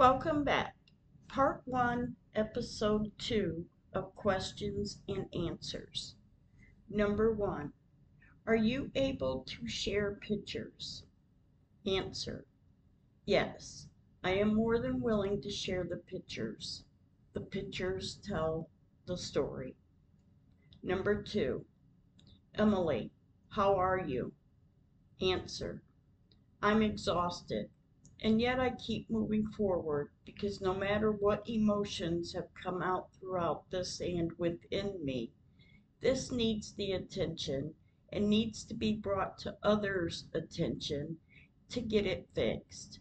Welcome back. Part 1, Episode 2 of Questions and Answers. Number 1. Are you able to share pictures? Answer. Yes, I am more than willing to share the pictures. The pictures tell the story. Number 2. Emily, how are you? Answer. I'm exhausted. And yet I keep moving forward because no matter what emotions have come out throughout this and within me, this needs the attention and needs to be brought to others' attention to get it fixed.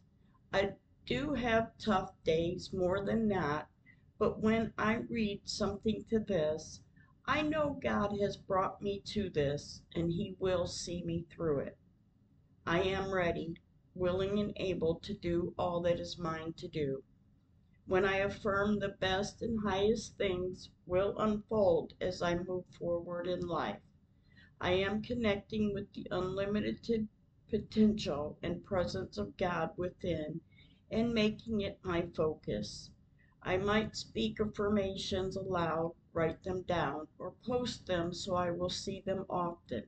I do have tough days more than not, but when I read something to this, I know God has brought me to this and He will see me through it. I am ready willing and able to do all that is mine to do. When I affirm the best and highest things will unfold as I move forward in life, I am connecting with the unlimited potential and presence of God within and making it my focus. I might speak affirmations aloud, write them down, or post them so I will see them often.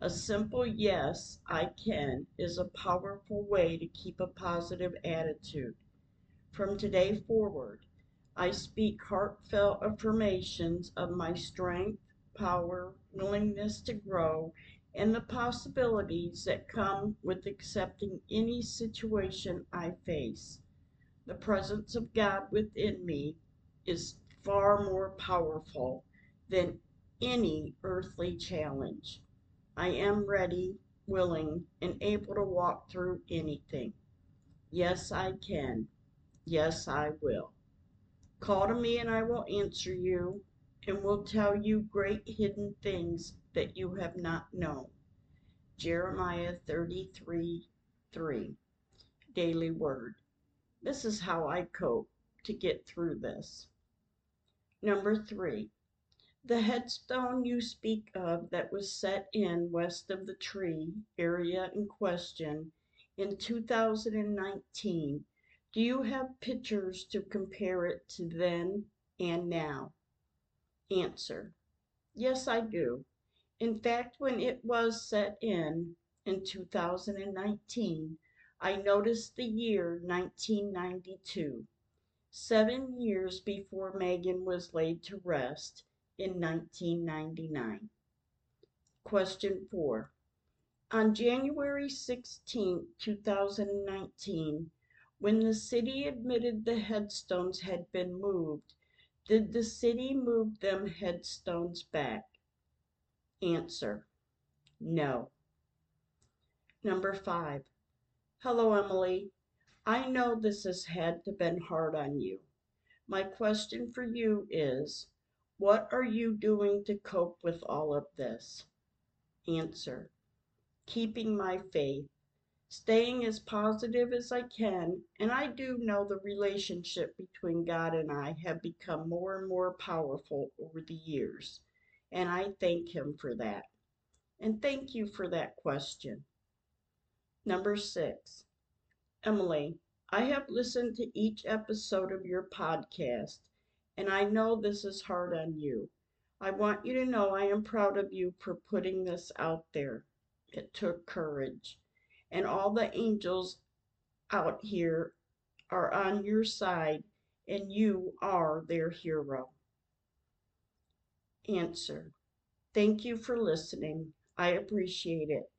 A simple yes, I can, is a powerful way to keep a positive attitude. From today forward, I speak heartfelt affirmations of my strength, power, willingness to grow, and the possibilities that come with accepting any situation I face. The presence of God within me is far more powerful than any earthly challenge. I am ready, willing, and able to walk through anything. Yes, I can. Yes, I will. Call to me and I will answer you and will tell you great hidden things that you have not known. Jeremiah 33 3. Daily Word. This is how I cope to get through this. Number three, the headstone you speak of that was set in west of the tree area in question in 2019, do you have pictures to compare it to then and now? Answer. Yes, I do. In fact, when it was set in, in 2019, I noticed the year 1992, seven years before Megan was laid to rest in 1999. Question 4. On January 16, 2019, when the city admitted the headstones had been moved, did the city move them headstones back? Answer. No. Number 5. Hello, Emily. I know this has had to been hard on you. My question for you is, what are you doing to cope with all of this? Answer. Keeping my faith, staying as positive as I can, and I do know the relationship between God and I have become more and more powerful over the years, and I thank Him for that. And thank you for that question. Number six, Emily, I have listened to each episode of your podcast and I know this is hard on you. I want you to know I am proud of you for putting this out there. It took courage. And all the angels out here are on your side, and you are their hero. Answer. Thank you for listening. I appreciate it.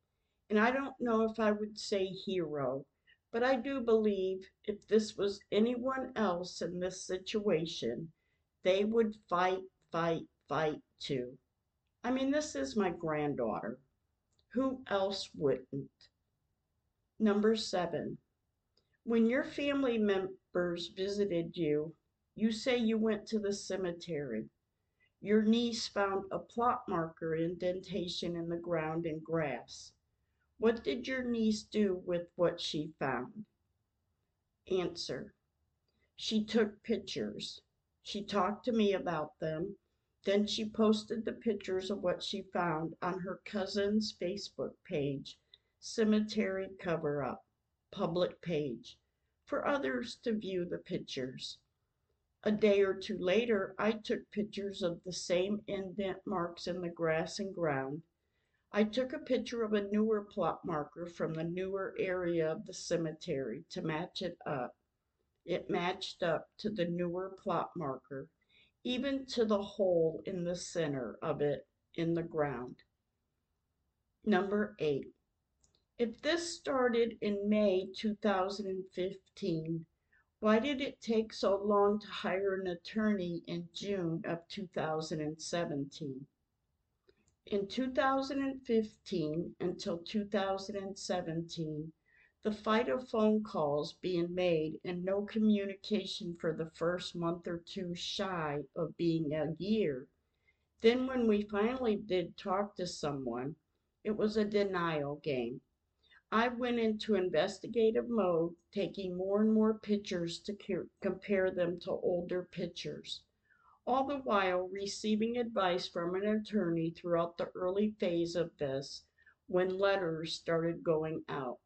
And I don't know if I would say hero, but I do believe if this was anyone else in this situation, they would fight, fight, fight too. I mean, this is my granddaughter. Who else wouldn't? Number seven, when your family members visited you, you say you went to the cemetery. Your niece found a plot marker indentation in the ground and grass. What did your niece do with what she found? Answer. She took pictures. She talked to me about them. Then she posted the pictures of what she found on her cousin's Facebook page, Cemetery Cover Up, public page. for others to view the pictures. A day or two later, I took pictures of the same indent marks in the grass and ground. I took a picture of a newer plot marker from the newer area of the cemetery to match it up. It matched up to the newer plot marker, even to the hole in the center of it in the ground. Number eight. If this started in May 2015, why did it take so long to hire an attorney in June of 2017? In 2015 until 2017, the fight of phone calls being made and no communication for the first month or two shy of being a year. Then, when we finally did talk to someone, it was a denial game. I went into investigative mode, taking more and more pictures to compare them to older pictures, all the while receiving advice from an attorney throughout the early phase of this when letters started going out.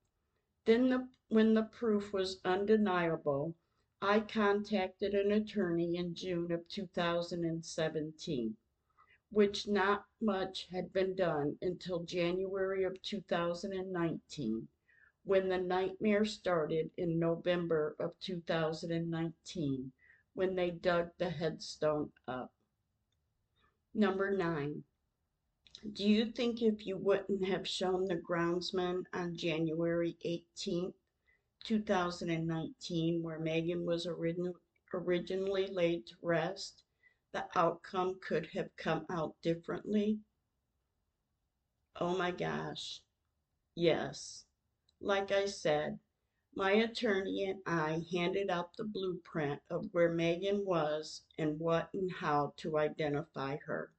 Then, the, when the proof was undeniable, I contacted an attorney in June of 2017 which not much had been done until January of 2019, when the nightmare started in November of 2019, when they dug the headstone up. Number nine. Do you think if you wouldn't have shown the groundsman on January 18th, 2019, where Megan was originally laid to rest, the outcome could have come out differently? Oh my gosh. Yes. Like I said, my attorney and I handed out the blueprint of where Megan was and what and how to identify her.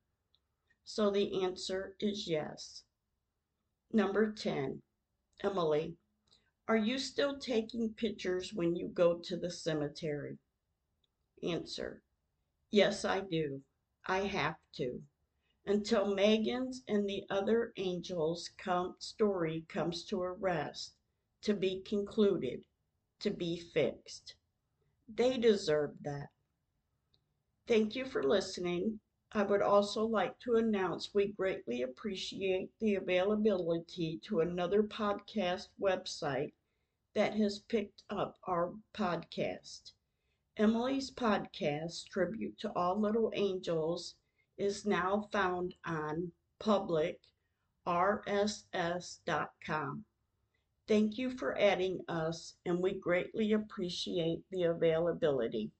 So the answer is yes. Number 10. Emily, are you still taking pictures when you go to the cemetery? Answer. Yes, I do. I have to. Until Megan's and the other angels' come, story comes to a rest, to be concluded, to be fixed. They deserve that. Thank you for listening. I would also like to announce we greatly appreciate the availability to another podcast website that has picked up our podcast. Emily's podcast, Tribute to All Little Angels, is now found on public rss.com. Thank you for adding us, and we greatly appreciate the availability.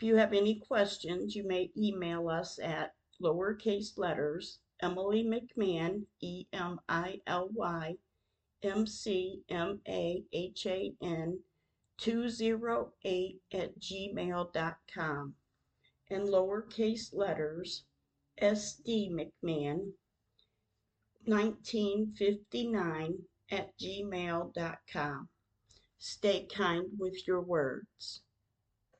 If you have any questions, you may email us at lowercase letters Emily McMahan, E M I L Y M C M A H A N 208 at gmail.com and lowercase letters SD McMahan 1959 at gmail.com. Stay kind with your words.